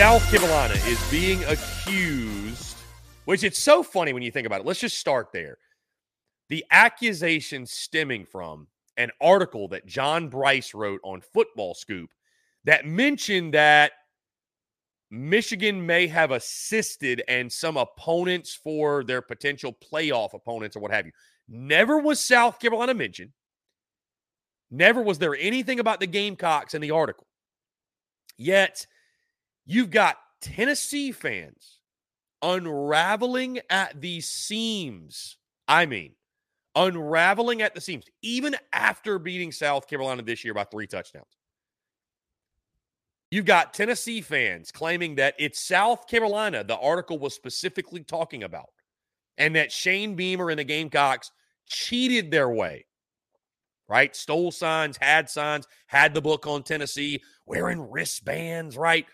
South Carolina is being accused, which it's so funny when you think about it. Let's just start there. The accusation stemming from an article that John Bryce wrote on Football Scoop that mentioned that Michigan may have assisted and some opponents for their potential playoff opponents or what have you. Never was South Carolina mentioned. Never was there anything about the Gamecocks in the article. Yet you've got Tennessee fans unraveling at the seams. I mean, unraveling at the seams, even after beating South Carolina this year by three touchdowns. You've got Tennessee fans claiming that it's South Carolina, the article was specifically talking about, and that Shane Beamer and the Gamecocks cheated their way, right? Stole signs, had signs, had the book on Tennessee, wearing wristbands, right?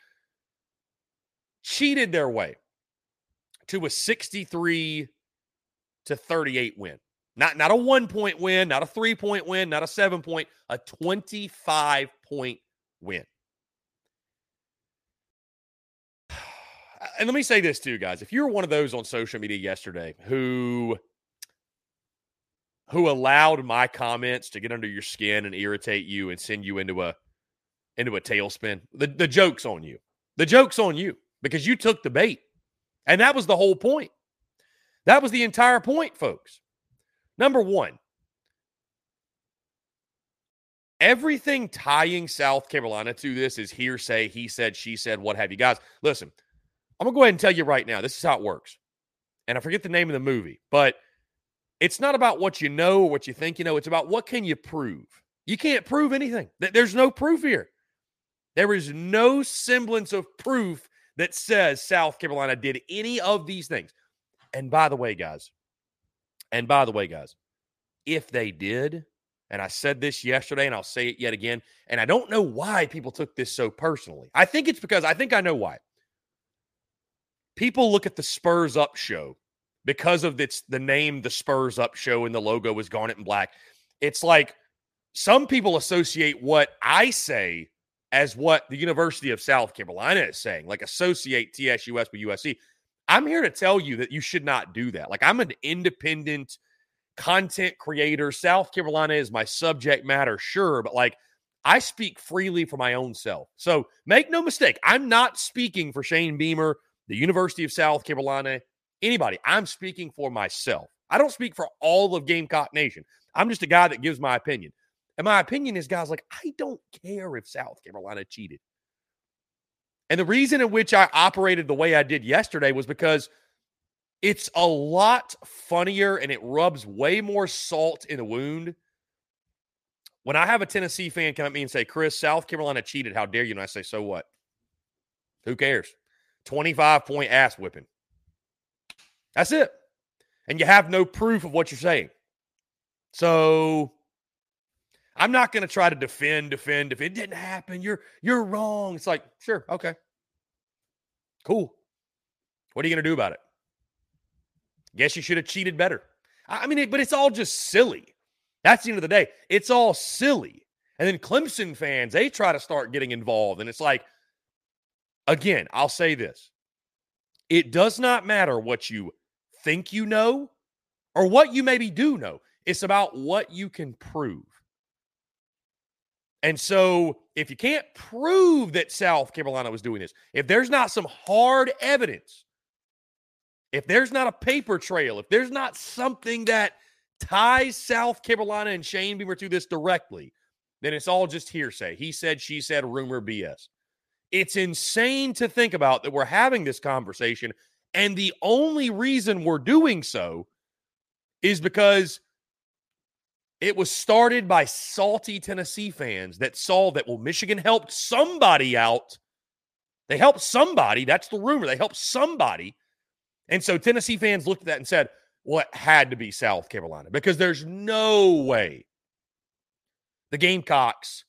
Cheated their way to a 63 to 38 win. Not, not a one point win, not a three point win, not a seven point, a 25 point win. And let me say this too, guys. If you're one of those on social media yesterday who who allowed my comments to get under your skin and irritate you and send you into a into a tailspin, the, the joke's on you. The joke's on you because you took the bait. And that was the whole point. That was the entire point, folks. Number one, everything tying South Carolina to this is hearsay, he said, she said, what have you. Guys, listen, I'm going to go ahead and tell you right now this is how it works. And I forget the name of the movie, but it's not about what you know or what you think you know. It's about what can you prove. You can't prove anything. There's no proof here. There is no semblance of proof that says South Carolina did any of these things. And by the way, guys, and by the way, guys, if they did, and I said this yesterday and I'll say it yet again, and I don't know why people took this so personally. I think it's because I think I know why. People look at the Spurs Up show because of its the name the Spurs Up show and the logo is garnet and black. It's like some people associate what I say as what the University of South Carolina is saying, like associate TSUS with USC. I'm here to tell you that you should not do that. Like I'm an independent content creator. South Carolina is my subject matter, sure, but like I speak freely for my own self. So make no mistake, I'm not speaking for Shane Beamer, the University of South Carolina, anybody. I'm speaking for myself. I don't speak for all of Gamecock Nation. I'm just a guy that gives my opinion. And my opinion is, guys, like, I don't care if South Carolina cheated. And the reason in which I operated the way I did yesterday was because it's a lot funnier and it rubs way more salt in the wound when I have a Tennessee fan come at me and say, Chris, South Carolina cheated. How dare you? And I say, so what? Who cares? 25 point ass whipping. That's it. And you have no proof of what you're saying. So I'm not going to try to defend, defend. If it didn't happen, you're you're wrong. It's like, sure, okay, cool. What are you going to do about it? Guess you should have cheated better. I mean, it, but it's all just silly. That's the end of the day. It's all silly. And then Clemson fans, they try to start getting involved, and it's like, again, I'll say this: it does not matter what you think you know or what you maybe do know. It's about what you can prove. And so, if you can't prove that South Carolina was doing this, if there's not some hard evidence, if there's not a paper trail, if there's not something that ties South Carolina and Shane Beamer to this directly, then it's all just hearsay. He said, she said, rumor BS. It's insane to think about that we're having this conversation. And the only reason we're doing so is because it was started by salty Tennessee fans that saw that, well, Michigan helped somebody out. They helped somebody. That's the rumor. They helped somebody. And so Tennessee fans looked at that and said, well, it had to be South Carolina because there's no way the Gamecocks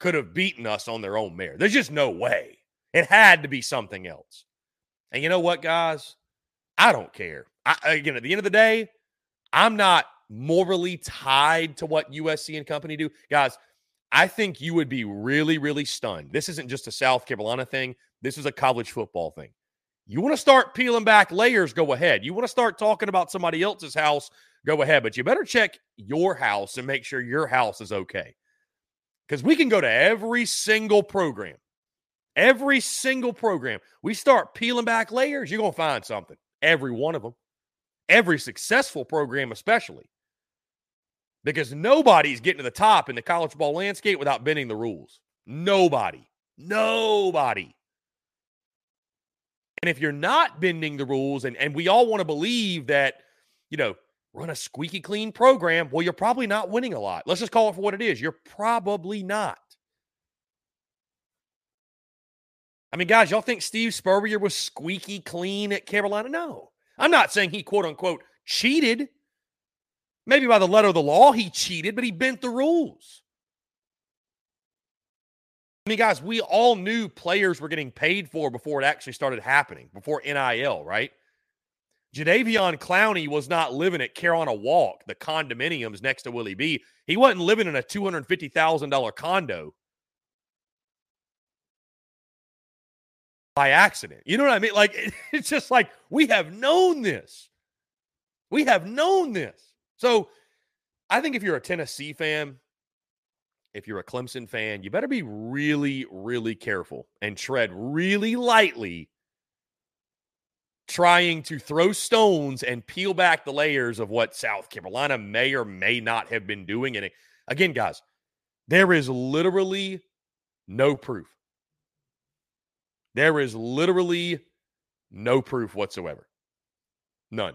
could have beaten us on their own merit. There's just no way. It had to be something else. And you know what, guys? I don't care. I, again, at the end of the day, I'm not morally tied to what USC and company do. Guys, I think you would be really, really stunned. This isn't just a South Carolina thing. This is a college football thing. You want to start peeling back layers, go ahead. You want to start talking about somebody else's house, go ahead. But you better check your house and make sure your house is okay. Because we can go to every single program, every single program. We start peeling back layers, you're going to find something. Every one of them. Every successful program, especially. Because nobody's getting to the top in the college ball landscape without bending the rules. Nobody. Nobody. And if you're not bending the rules, and, and we all want to believe that, you know, run a squeaky clean program, well, you're probably not winning a lot. Let's just call it for what it is. You're probably not. I mean, guys, y'all think Steve Spurrier was squeaky clean at Carolina? No. I'm not saying he quote unquote cheated. Maybe by the letter of the law, he cheated, but he bent the rules. I mean, guys, we all knew players were getting paid for before it actually started happening, before NIL, right? Jadeveon Clowney was not living at Carolina Walk, the condominiums next to Willie B. He wasn't living in a $250,000 condo by accident. You know what I mean? Like, it's just like we have known this. We have known this. So I think if you're a Tennessee fan, if you're a Clemson fan, you better be really, really careful and tread really lightly trying to throw stones and peel back the layers of what South Carolina may or may not have been doing. And again, guys, there is literally no proof. There is literally no proof whatsoever. None.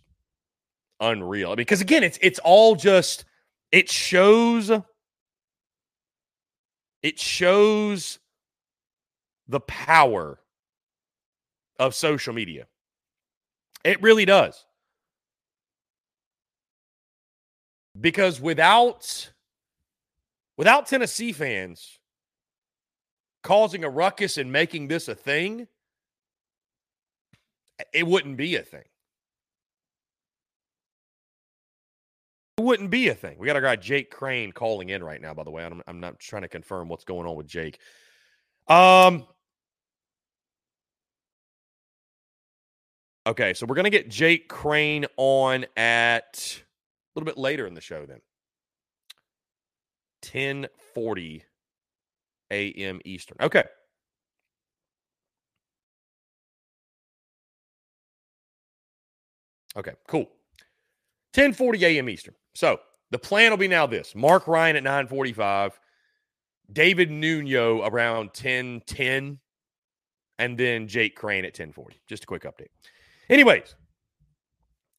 unreal. Because again, it's it's all just it shows it shows the power of social media. It really does. Because without without Tennessee fans causing a ruckus and making this a thing, it wouldn't be a thing. Wouldn't be a thing. We got our guy Jake Crane calling in right now, by the way. I'm, I'm not trying to confirm what's going on with Jake. Um, okay, so we're going to get Jake Crane on at a little bit later in the show then. 1040 a.m. Eastern. Okay. Okay, cool. 1040 a.m. Eastern. So the plan will be now this Mark Ryan at 945, David Nuno around 1010, and then Jake Crane at 1040. Just a quick update. Anyways,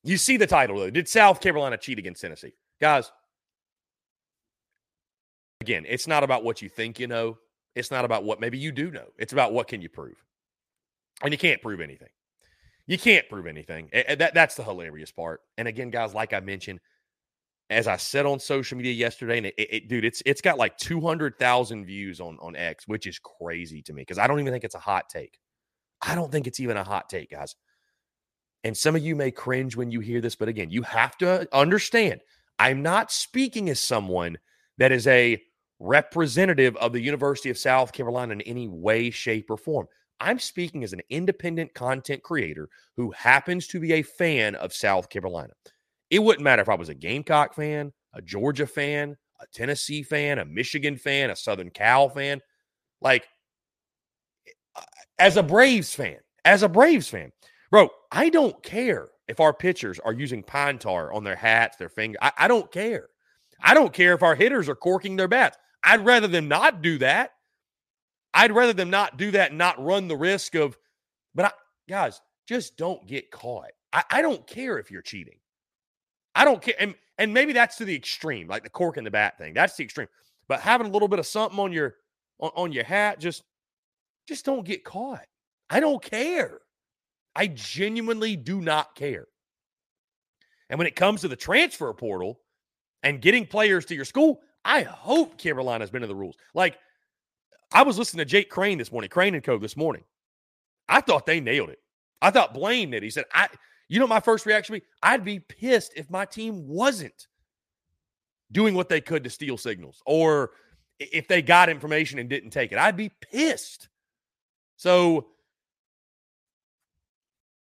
you see the title though. Did South Carolina cheat against Tennessee? Guys, again, it's not about what you think you know. It's not about what maybe you do know. It's about what can you prove. And you can't prove anything. You can't prove anything. That, that's the hilarious part. And again, guys, like I mentioned, as I said on social media yesterday, and it, it, dude, it's it's got like two hundred thousand views on on X, which is crazy to me because I don't even think it's a hot take. I don't think it's even a hot take, guys. And some of you may cringe when you hear this, but again, you have to understand I'm not speaking as someone that is a representative of the University of South Carolina in any way, shape, or form. I'm speaking as an independent content creator who happens to be a fan of South Carolina. It wouldn't matter if I was a Gamecock fan, a Georgia fan, a Tennessee fan, a Michigan fan, a Southern Cal fan. Like, eh, as a Braves fan, as a Braves fan, bro, I don't care if our pitchers are using pine tar on their hats, their finger. I, I don't care. I don't care if our hitters are corking their bats. I'd rather them not do that. I'd rather them not do that and not run the risk of, but I, guys, just don't get caught. I, I don't care if you're cheating. I don't care. And, and maybe that's to the extreme, like the cork in the bat thing. That's the extreme. But having a little bit of something on your on, on your hat, just just don't get caught. I don't care. I genuinely do not care. And when it comes to the transfer portal and getting players to your school, I hope Carolina's been in the rules. Like, I was listening to Jake Crane this morning, Crane and Co. this morning. I thought they nailed it. I thought Blaine did. He said, I, you know, my first reaction would be, I'd be pissed if my team wasn't doing what they could to steal signals or if they got information and didn't take it. I'd be pissed. So,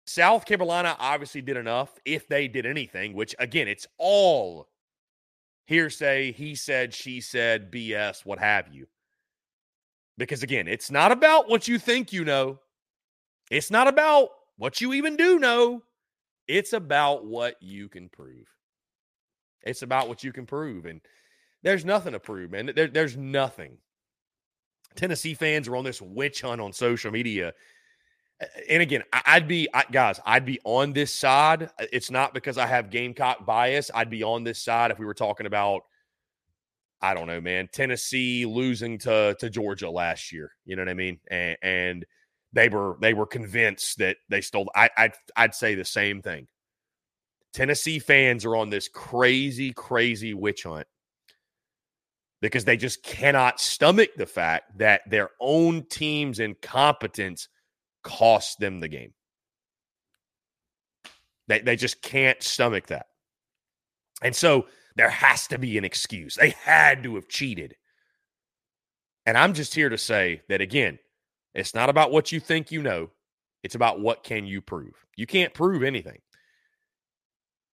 South Carolina obviously did enough if they did anything, which again, it's all hearsay, he said, she said, BS, what have you. Because again, it's not about what you think you know. It's not about what you even do know. It's about what you can prove. It's about what you can prove. And there's nothing to prove, man. There, there's nothing. Tennessee fans are on this witch hunt on social media. And again, I'd be, I, guys, I'd be on this side. It's not because I have Gamecock bias. I'd be on this side if we were talking about I don't know, man. Tennessee losing to to Georgia last year. You know what I mean? And, and they were they were convinced that they stole. I, I'd I'd say the same thing. Tennessee fans are on this crazy, crazy witch hunt because they just cannot stomach the fact that their own team's incompetence cost them the game. They, they just can't stomach that. And so there has to be an excuse. They had to have cheated. And I'm just here to say that again, it's not about what you think you know. It's about what can you prove. You can't prove anything.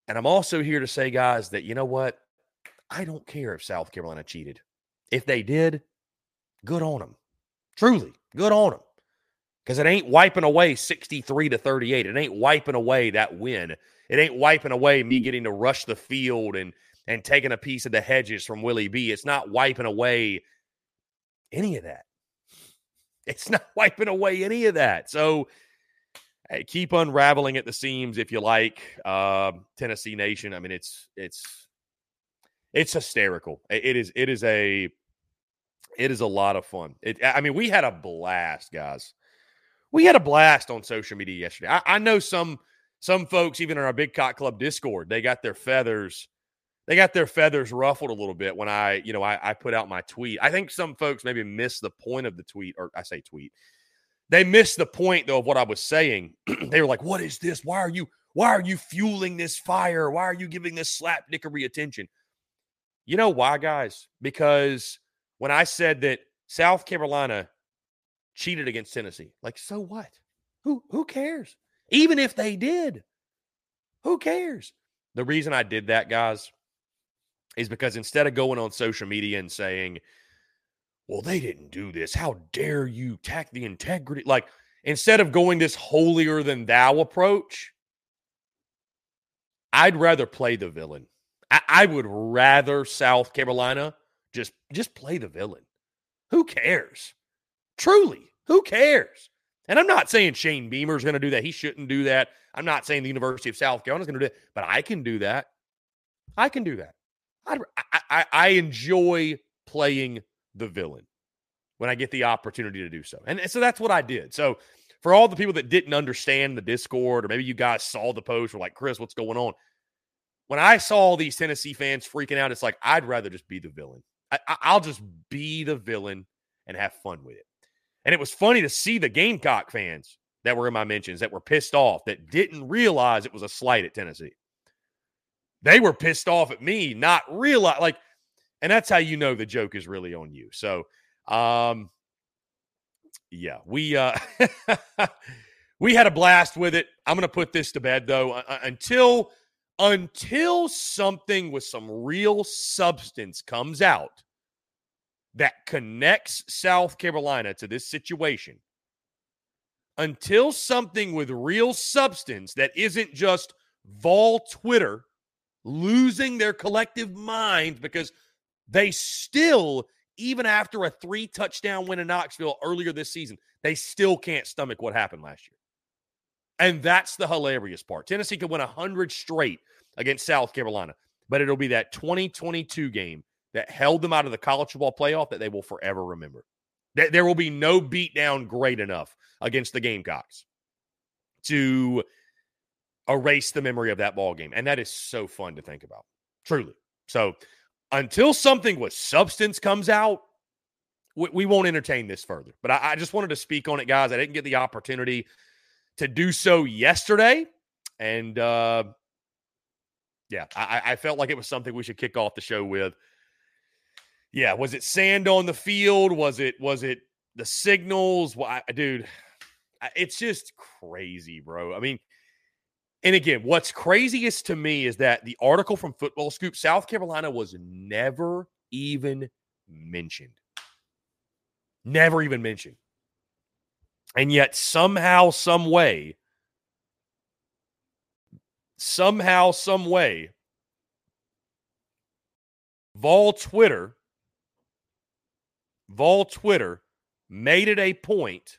And I'm also here to say guys that you know what? I don't care if South Carolina cheated. If they did, good on them. Truly, good on them. Cuz it ain't wiping away 63 to 38. It ain't wiping away that win. It ain't wiping away me getting to rush the field and and taking a piece of the hedges from Willie B. It's not wiping away any of that. It's not wiping away any of that. So hey, keep unraveling at the seams if you like. Uh, Tennessee Nation. I mean, it's it's it's hysterical. It is it is a it is a lot of fun. It, I mean, we had a blast, guys. We had a blast on social media yesterday. I, I know some some folks, even in our Big Cock Club Discord, they got their feathers they got their feathers ruffled a little bit when I, you know, I, I put out my tweet. I think some folks maybe missed the point of the tweet, or I say tweet. They missed the point though of what I was saying. they were like, "What is this? Why are you? Why are you fueling this fire? Why are you giving this slapdickery attention?" You know why, guys? Because when I said that South Carolina cheated against Tennessee, like, so what? Who who cares? Even if they did, who cares? The reason I did that, guys, is because instead of going on social media and saying, well, they didn't do this. How dare you attack the integrity? Like, instead of going this holier than thou approach, I'd rather play the villain. I, I would rather South Carolina just just play the villain. Who cares? Truly, who cares? And I'm not saying Shane Beamer's going to do that. He shouldn't do that. I'm not saying the University of South Carolina's going to do it, but I can do that. I can do that. I, I, I enjoy playing the villain when I get the opportunity to do so. And so that's what I did. So for all the people that didn't understand the Discord, or maybe you guys saw the post, or like, Chris, what's going on? When I saw all these Tennessee fans freaking out, it's like, I'd rather just be the villain. I, will just be the villain and have fun with it. And it was funny to see the Gamecock fans that were in my mentions that were pissed off that didn't realize it was a slight at Tennessee. They were pissed off at me, not realize like, and that's how you know the joke is really on you. So, um, yeah, we uh we had a blast with it. I'm to put this to bed though uh, until until something with some real substance comes out that connects South Carolina to this situation. Until something with real substance that isn't just Vol Twitter losing their collective minds because they still even after a three touchdown win in Knoxville earlier this season, they still can't stomach what happened last year. And that's the hilarious part. Tennessee could win 100 straight against South Carolina, but it'll be that 2022 game that held them out of the college football playoff that they will forever remember. There will be no beatdown great enough against the Gamecocks to erase the memory of that ball game. And that is so fun to think about. Truly. So until something with substance comes out, we, we won't entertain this further. But I, I, just wanted to speak on it, guys. I didn't get the opportunity to do so yesterday. And uh, yeah, I, I felt like it was something we should kick off the show with. Yeah, was it sand on the field? Was it was it the signals? Well, dude, it's just crazy, bro. I mean, and again, what's craziest to me is that the article from Football Scoop, South Carolina was never even mentioned. Never even mentioned. And yet, somehow, some way, somehow, some way, Vol Twitter, Vol Twitter made it a point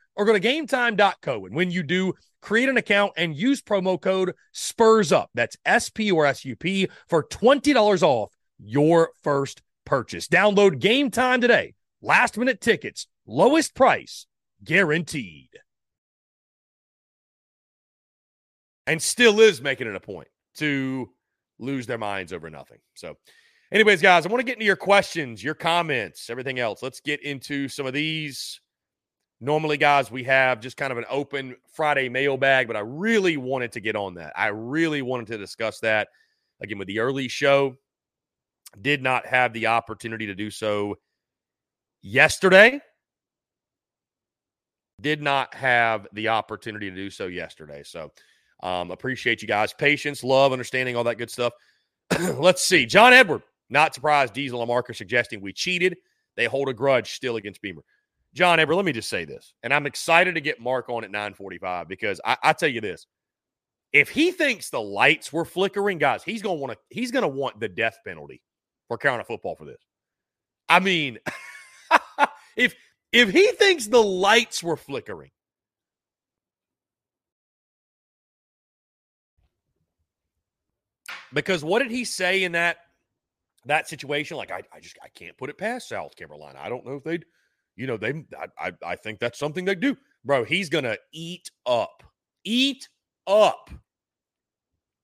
or go to gametime.co. And when you do, create an account and use promo code SPURS UP. That's S P or S U P for $20 off your first purchase. Download Game Time today. Last minute tickets, lowest price guaranteed. And still is making it a point to lose their minds over nothing. So, anyways, guys, I want to get into your questions, your comments, everything else. Let's get into some of these. Normally, guys, we have just kind of an open Friday mailbag, but I really wanted to get on that. I really wanted to discuss that again with the early show. Did not have the opportunity to do so yesterday. Did not have the opportunity to do so yesterday. So, um, appreciate you guys' patience, love, understanding, all that good stuff. Let's see. John Edward, not surprised. Diesel and Mark are suggesting we cheated. They hold a grudge still against Beamer. John Edward, let me just say this, and I'm excited to get Mark on at 9:45 because I, I tell you this: if he thinks the lights were flickering, guys, he's gonna want to he's gonna want the death penalty for Carolina football for this. I mean, if if he thinks the lights were flickering, Because what did he say in that that situation? Like, I, I just I can't put it past South Carolina. I don't know if they'd, you know, they I, I, I think that's something they do. Bro, he's gonna eat up. Eat up.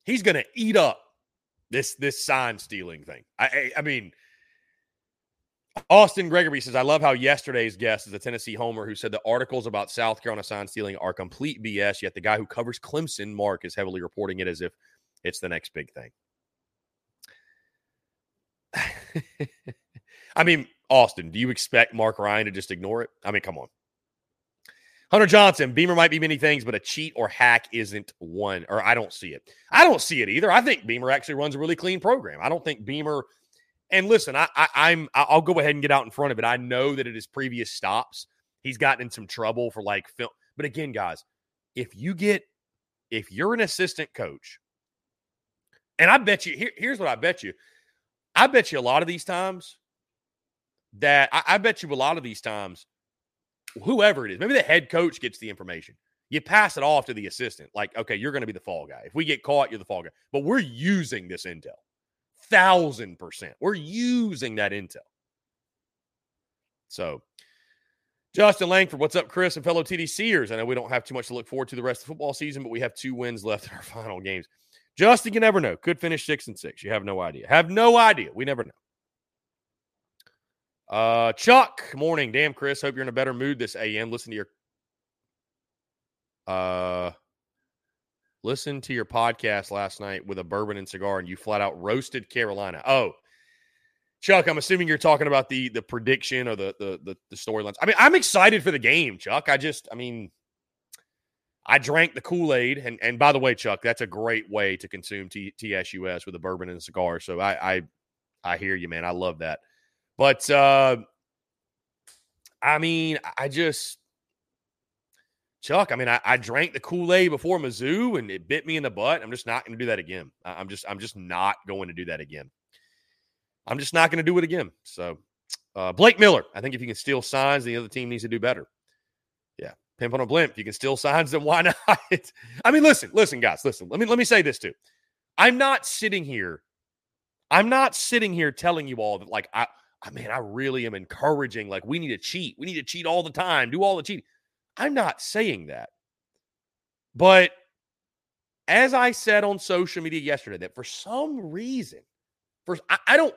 He's gonna eat up this this sign stealing thing. I, I, I mean, Austin Gregory says, I love how yesterday's guest is a Tennessee homer who said the articles about South Carolina sign stealing are complete BS. Yet the guy who covers Clemson, Mark, is heavily reporting it as if it's the next big thing. I mean, Austin, do you expect Mark Ryan to just ignore it? I mean, come on. Hunter Johnson, Beamer might be many things, but a cheat or hack isn't one, or I don't see it. I don't see it either. I think Beamer actually runs a really clean program. I don't think Beamer, and listen, I, I am I'll go ahead and get out in front of it. I know that at his previous stops, he's gotten in some trouble for like film. But again, guys, if you get if you're an assistant coach and I bet you, here, here's what I bet you. I bet you a lot of these times that I, I bet you a lot of these times, whoever it is, maybe the head coach gets the information. You pass it off to the assistant, like, okay, you're going to be the fall guy. If we get caught, you're the fall guy. But we're using this intel, thousand percent. We're using that intel. So, Justin Langford, what's up, Chris and fellow TDCers? I know we don't have too much to look forward to the rest of the football season, but we have two wins left in our final games. Justin, you never know. Could finish six and six. You have no idea. Have no idea. We never know. Uh, Chuck, morning. Damn, Chris. Hope you're in a better mood this AM. Listen to your uh listen to your podcast last night with a bourbon and cigar, and you flat out roasted Carolina. Oh, Chuck, I'm assuming you're talking about the the prediction or the the the, the storylines. I mean, I'm excited for the game, Chuck. I just, I mean, I drank the Kool Aid, and and by the way, Chuck, that's a great way to consume T- TSUS with a bourbon and a cigar. So I I I hear you, man. I love that. But uh I mean, I just Chuck, I mean, I, I drank the Kool Aid before Mizzou, and it bit me in the butt. I'm just not going to do that again. I'm just I'm just not going to do that again. I'm just not going to do it again. So, uh, Blake Miller, I think if you can steal signs, the other team needs to do better. Yeah, pimp on a blimp. If you can steal signs, then why not? I mean, listen, listen, guys, listen. Let me let me say this too. I'm not sitting here. I'm not sitting here telling you all that, like, I, Ah, I mean, I really am encouraging, like, we need to cheat. We need to cheat all the time, do all the cheating. I'm not saying that. But as I said on social media yesterday, that for some reason, for I, I don't,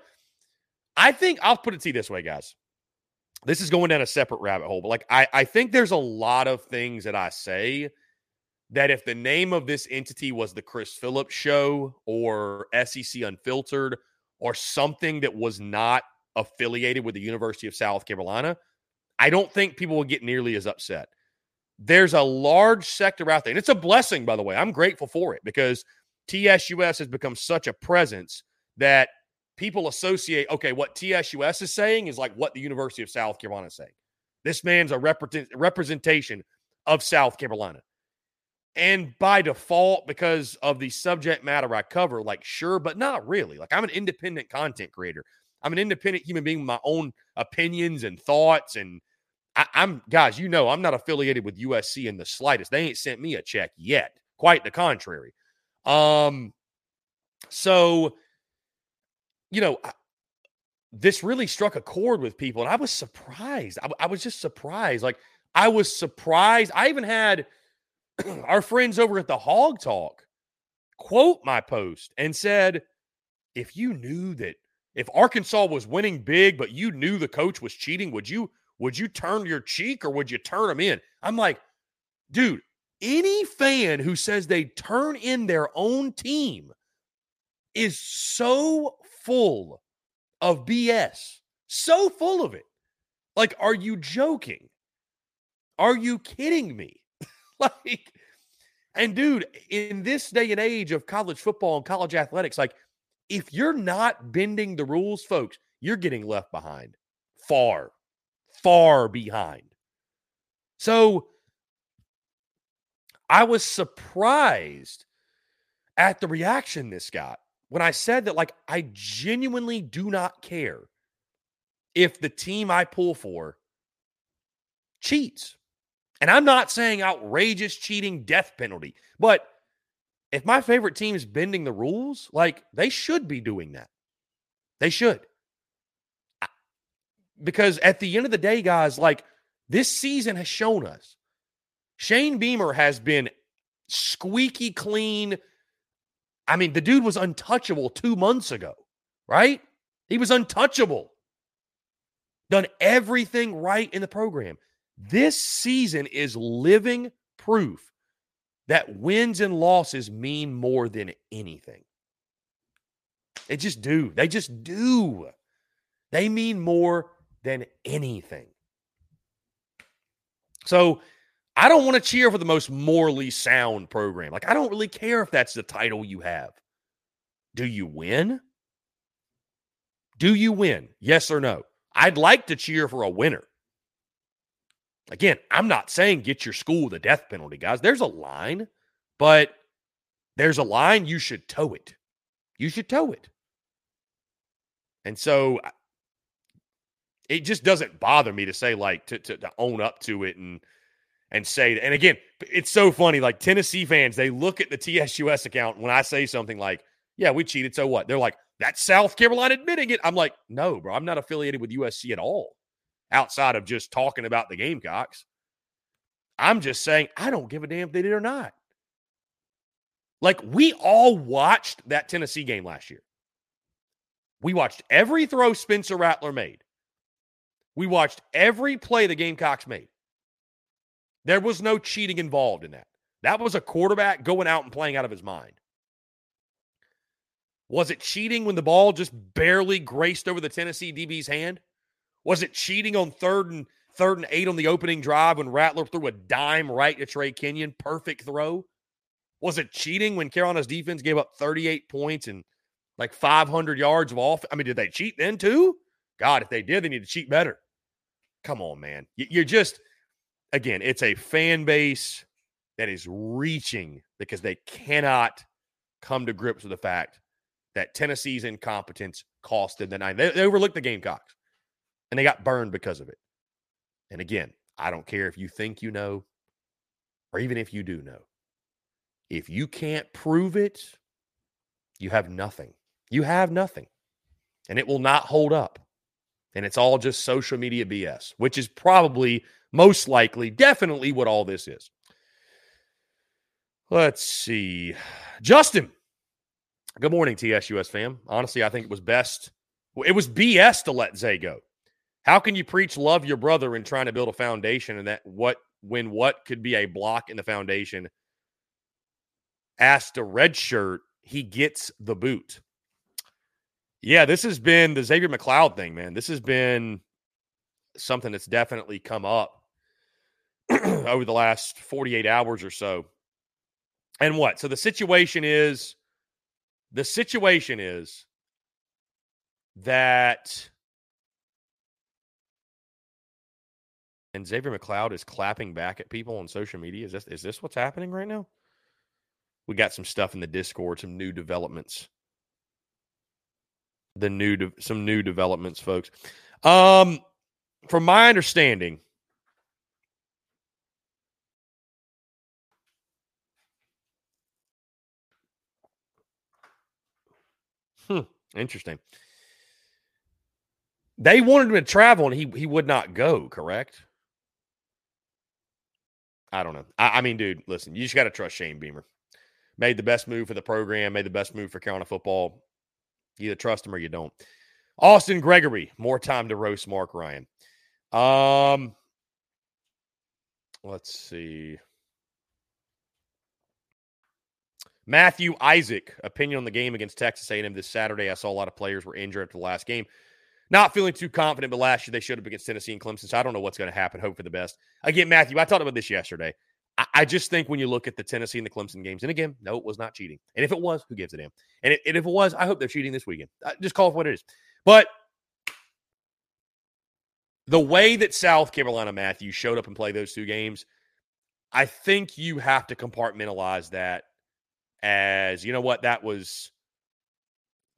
I think I'll put it to you this way, guys this is going down a separate rabbit hole, but like I, I think there's a lot of things that I say that if the name of this entity was the Chris Phillips show or SEC Unfiltered or something that was not affiliated with the University of South Carolina, I don't think people will get nearly as upset. There's a large sector out there, and it's a blessing, by the way. I'm grateful for it because TSUS has become such a presence that people associate, okay, what TSUS is saying is like what the University of South Carolina is saying. This man's a represent, representation of South Carolina. And by default, because of the subject matter I cover, like, sure, but not really. Like, I'm an independent content creator. I'm an independent human being with my own opinions and thoughts. And I, am guys, you know, I'm not affiliated with USC in the slightest. They ain't sent me a check yet. Quite the contrary. Um, so you know, this really struck a chord with people. And I was surprised. I, I was just surprised. Like, I was surprised. I even had our friends over at the Hog Talk quote my post and said, if you knew that if Arkansas was winning big, but you knew the coach was cheating, would you would you turn your cheek or would you turn them in? I'm like, dude, any fan who says they turn in their own team is so full of BS. So full of it. Like, are you joking? Are you kidding me? like, and dude, in this day and age of college football and college athletics, like, if you're not bending the rules, folks, you're getting left behind. Far, far behind. So I was surprised at the reaction this got when I said that, like, I genuinely do not care if the team I pull for cheats. And I'm not saying outrageous cheating death penalty, but if my favorite team is bending the rules, like they should be doing that. They should. Because at the end of the day, guys, like this season has shown us Shane Beamer has been squeaky clean. I mean, the dude was untouchable two months ago, right? He was untouchable. Done everything right in the program. This season is living proof that wins and losses mean more than anything. They just do. They just do. They mean more than anything. So I don't want to cheer for the most morally sound program. Like, I don't really care if that's the title you have. Do you win? Do you win? Yes or no? I'd like to cheer for a winner. Again, I'm not saying get your school the death penalty, guys. There's a line, but there's a line you should toe it. You should toe it. And so it just doesn't bother me to say like to, to, to own up to it and and say and again it's so funny like Tennessee fans they look at the TSUS account when I say something like yeah we cheated so what they're like that's South Carolina admitting it I'm like no bro I'm not affiliated with USC at all outside of just talking about the Gamecocks. I'm just saying, I don't give a damn if they did or not. Like, we all watched that Tennessee game last year. We watched every throw Spencer Rattler made. We watched every play the Gamecocks made. There was no cheating involved in that. That was a quarterback going out and playing out of his mind. Was it cheating when the ball just barely graced over the Tennessee DB's hand? Was it cheating on third and third and eight on the opening drive when Rattler threw a dime right to Trey Kenyon? Perfect throw. Was it cheating when Carolina's defense gave up 38 points and like 500 yards of off? I mean, did they cheat then too? God, if they did, they need to cheat better. Come on, man. You're just, again, it's a fan base that is reaching because they cannot come to grips with the fact that Tennessee's incompetence costed the nine. They, they overlooked the Gamecocks and they got burned because of it. And again, I don't care if you think you know or even if you do know. If you can't prove it, you have nothing. You have nothing. And it will not hold up. And it's all just social media BS, which is probably most likely, definitely what all this is. Let's see. Justin, good morning, TSUS fam. Honestly, I think it was best. It was BS to let Zay go. How can you preach love your brother in trying to build a foundation and that what when what could be a block in the foundation? Asked a red shirt, he gets the boot. Yeah, this has been the Xavier McLeod thing, man. This has been something that's definitely come up over the last 48 hours or so. And what? So the situation is the situation is that and Xavier McLeod is clapping back at people on social media. Is this is this what's happening right now? We got some stuff in the Discord, some new developments. The new de- some new developments, folks. Um, from my understanding, hmm, interesting. They wanted him to travel, and he he would not go. Correct. I don't know. I, I mean, dude, listen, you just got to trust Shane Beamer. Made the best move for the program, made the best move for Carolina football. You either trust him or you don't. Austin Gregory, more time to roast Mark Ryan. Um, let's see. Matthew Isaac, opinion on the game against Texas A&M this Saturday. I saw a lot of players were injured after the last game. Not feeling too confident, but last year they showed up against Tennessee and Clemson. So I don't know what's going to happen. Hope for the best. Again, Matthew, I talked about this yesterday. I, I, just think when you look at the Tennessee and the Clemson games, and again, no, it was not cheating. And if it was, who gives a damn? And, it, and if it was, I hope they're cheating this weekend. I just call it what it is. But the way that South Carolina Matthew showed up and played those two games, I think you have to compartmentalize that as you know what that was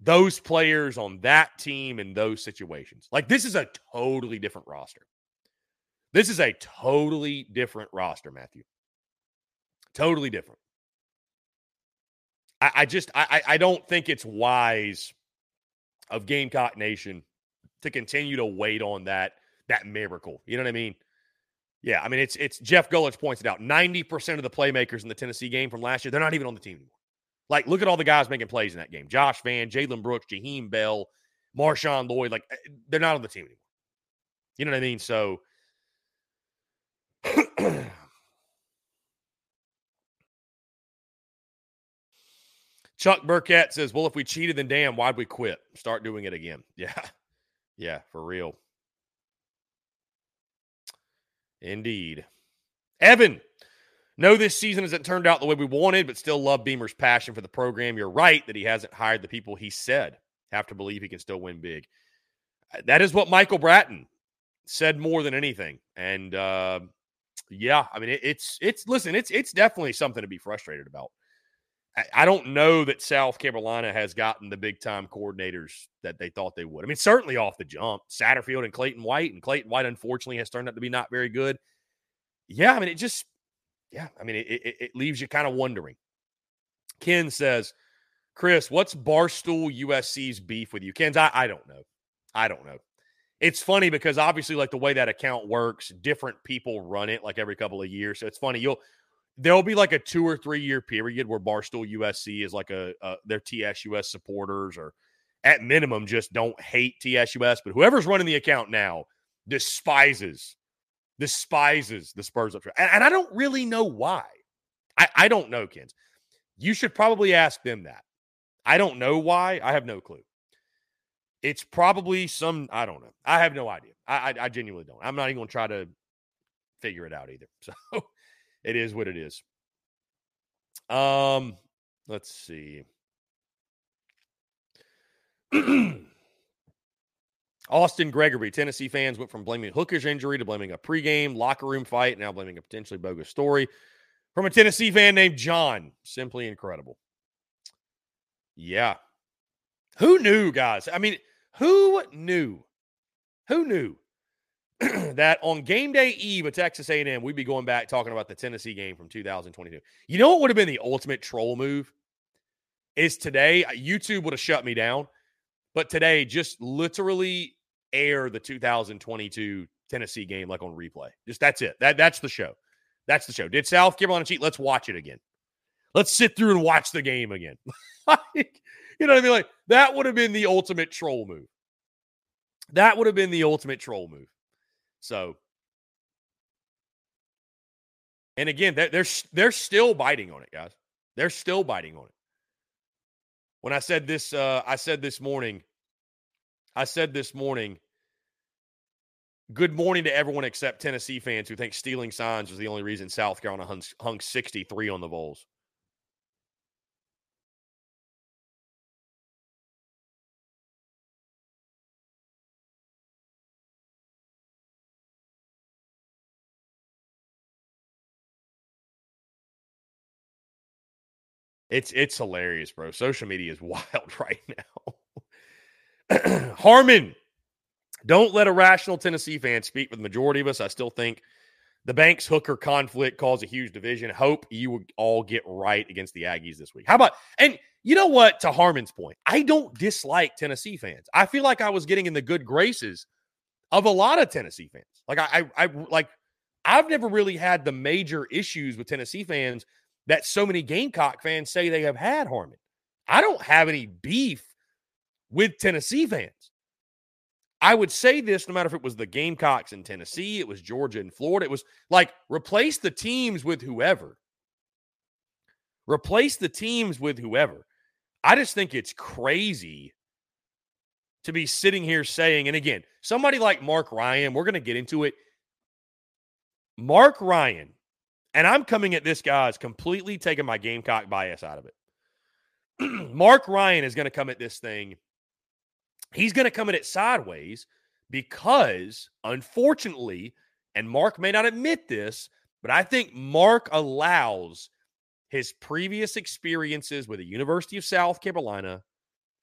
those players on that team in those situations. Like this is a totally different roster. This is a totally different roster, Matthew. Totally different. I, I just I I don't think it's wise of Gamecock Nation to continue to wait on that that miracle. You know what I mean? Yeah, I mean it's it's Jeff Gullich points it out. 90% of the playmakers in the Tennessee game from last year, they're not even on the team anymore. Like, look at all the guys making plays in that game. Josh Vann, Jalen Brooks, Jaheim Bell, Marshawn Lloyd. Like, eh, they're not on the team anymore. You know what I mean? So Chuck Burkett says, Well, if we cheated, then damn, why'd we quit? Start doing it again. Yeah. Yeah, for real. Indeed. Evan, no, this season hasn't turned out the way we wanted, but still love Beamer's passion for the program. You're right that he hasn't hired the people he said. Have to believe he can still win big. Uh, that is what Michael Bratton said more than anything. And uh, yeah, I mean, it, it's it's listen, it's it's definitely something to be frustrated about. I, I don't know that South Carolina has gotten the big time coordinators that they thought they would. I mean, certainly off the jump, Satterfield and Clayton White, and Clayton White unfortunately has turned out to be not very good. Yeah, I mean, it just yeah, I mean, it, it, it leaves you kind of wondering. Ken says, Chris, what's Barstool USC's beef with you? Ken's, I, I don't know. I don't know. It's funny because obviously, like the way that account works, different people run it like every couple of years. So it's funny. You'll there'll be like a two or three year period where Barstool USC is like a, a their TSUS supporters or at minimum just don't hate TSUS, but whoever's running the account now despises despises the Spurs up. And, and I don't really know why. I, I don't know, kids. You should probably ask them that. I don't know why. I have no clue. It's probably some, I don't know. I have no idea. I, I, I genuinely don't. I'm not even going to try to figure it out either. So it is what it is. Um, let's see. Austin Gregory, Tennessee fans went from blaming Hooker's injury to blaming a pregame locker room fight, now blaming a potentially bogus story from a Tennessee fan named John. Simply incredible. Yeah. Who knew, guys? I mean, who knew? Who knew that on game day eve at Texas A&M, we'd be going back talking about the Tennessee game from 2022. You know what would have been the ultimate troll move? Is today YouTube would have shut me down but today, just literally air the 2022 Tennessee game like on replay. Just that's it. That that's the show. That's the show. Did South Carolina cheat? Let's watch it again. Let's sit through and watch the game again. like, you know what I mean? Like that would have been the ultimate troll move. That would have been the ultimate troll move. So, and again, they're they're, they're still biting on it, guys. They're still biting on it when I said this, uh, I said this morning, I said this morning, good morning to everyone except Tennessee fans who think stealing signs was the only reason South Carolina hung, hung 63 on the Vols. It's it's hilarious, bro. Social media is wild right now. Harmon, don't let a rational Tennessee fan speak for the majority of us. I still think the Banks Hooker conflict caused a huge division. Hope you all get right against the Aggies this week. How about and you know what? To Harmon's point, I don't dislike Tennessee fans. I feel like I was getting in the good graces of a lot of Tennessee fans. Like I, I, I like I've never really had the major issues with Tennessee fans that so many Gamecock fans say they have had Harmon. I don't have any beef with Tennessee fans. I would say this no matter if it was the Gamecocks in Tennessee, it was Georgia and Florida. It was like replace the teams with whoever. Replace the teams with whoever. I just think it's crazy to be sitting here saying, and again, somebody like Mark Ryan, we're going to get into it. Mark Ryan, and I'm coming at this guy as completely taking my Gamecock bias out of it. Mark Ryan is going to come at this thing he's going to come at it sideways because, unfortunately, and Mark may not admit this, but I think Mark allows his previous experiences with the University of South Carolina,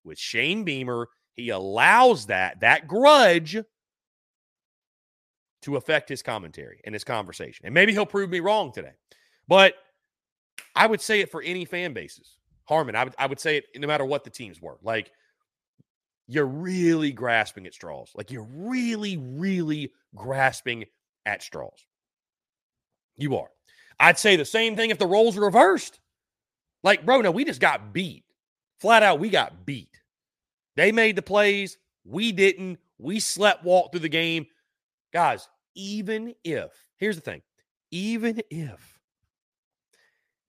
with Shane Beamer, he allows that, that grudge to affect his commentary and his conversation. And maybe he'll prove me wrong today. But I would say it for any fan bases. Harmon, I would, I would say it no matter what the teams were. Like, you're really grasping at straws. Like you're really, really grasping at straws. You are. I'd say the same thing if the roles are reversed. Like, bro, no, we just got beat. Flat out, we got beat. They made the plays. We didn't. We slept walk through the game. Guys, even if, here's the thing, even if,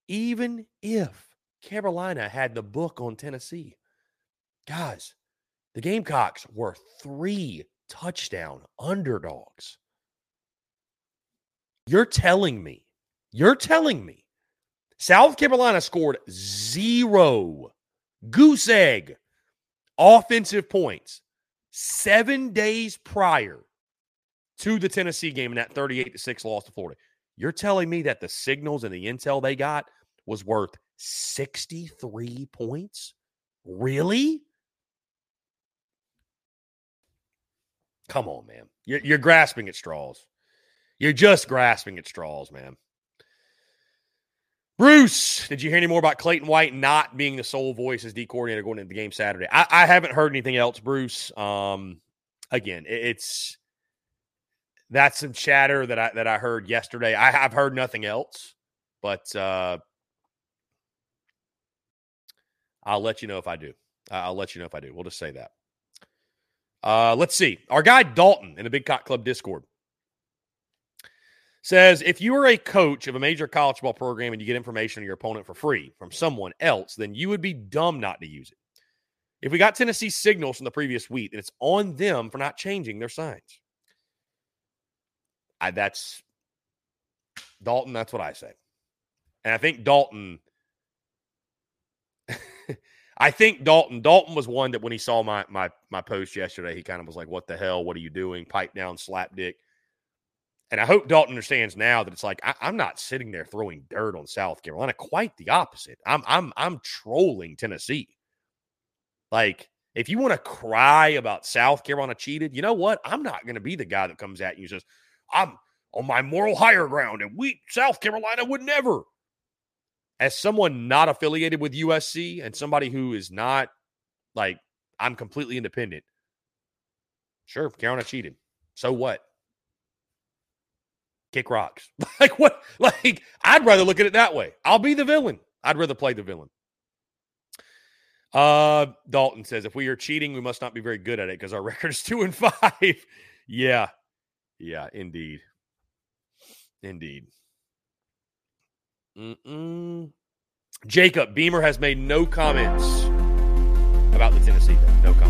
even if Carolina had the book on Tennessee, guys, the Gamecocks were three touchdown underdogs. You're telling me, you're telling me South Carolina scored zero goose egg offensive points seven days prior to the Tennessee game in that 38 to 6 loss to Florida. You're telling me that the signals and the intel they got was worth 63 points? Really? Come on, man. You're, you're grasping at straws. You're just grasping at straws, man. Bruce, did you hear any more about Clayton White not being the sole voice as D coordinator going into the game Saturday? I, I haven't heard anything else, Bruce. Um, again, it, it's that's some chatter that I that I heard yesterday. I have heard nothing else, but uh, I'll let you know if I do. I'll let you know if I do. We'll just say that. Uh, let's see. Our guy Dalton in the Big Cock Club Discord says if you are a coach of a major college ball program and you get information on your opponent for free from someone else, then you would be dumb not to use it. If we got Tennessee signals from the previous week, then it's on them for not changing their signs. I, that's Dalton. That's what I say. And I think Dalton I think Dalton Dalton was one that when he saw my my my post yesterday, he kind of was like, "What the hell? What are you doing? Pipe down, slap dick." And I hope Dalton understands now that it's like I, am not sitting there throwing dirt on South Carolina. Quite the opposite. I'm I'm I'm trolling Tennessee. Like if you want to cry about South Carolina cheated, you know what? I'm not going to be the guy that comes at you and says, "I'm on my moral higher ground," and we South Carolina would never as someone not affiliated with USC and somebody who is not like I'm completely independent. Sure, Carolina cheated. So what? Kick rocks. like what? Like I'd rather look at it that way. I'll be the villain. I'd rather play the villain. Uh, Dalton says if we are cheating, we must not be very good at it because our record is two and five. yeah, yeah, indeed, indeed. Mm-mm. Jacob Beamer has made no comments about the Tennessee thing. No comments.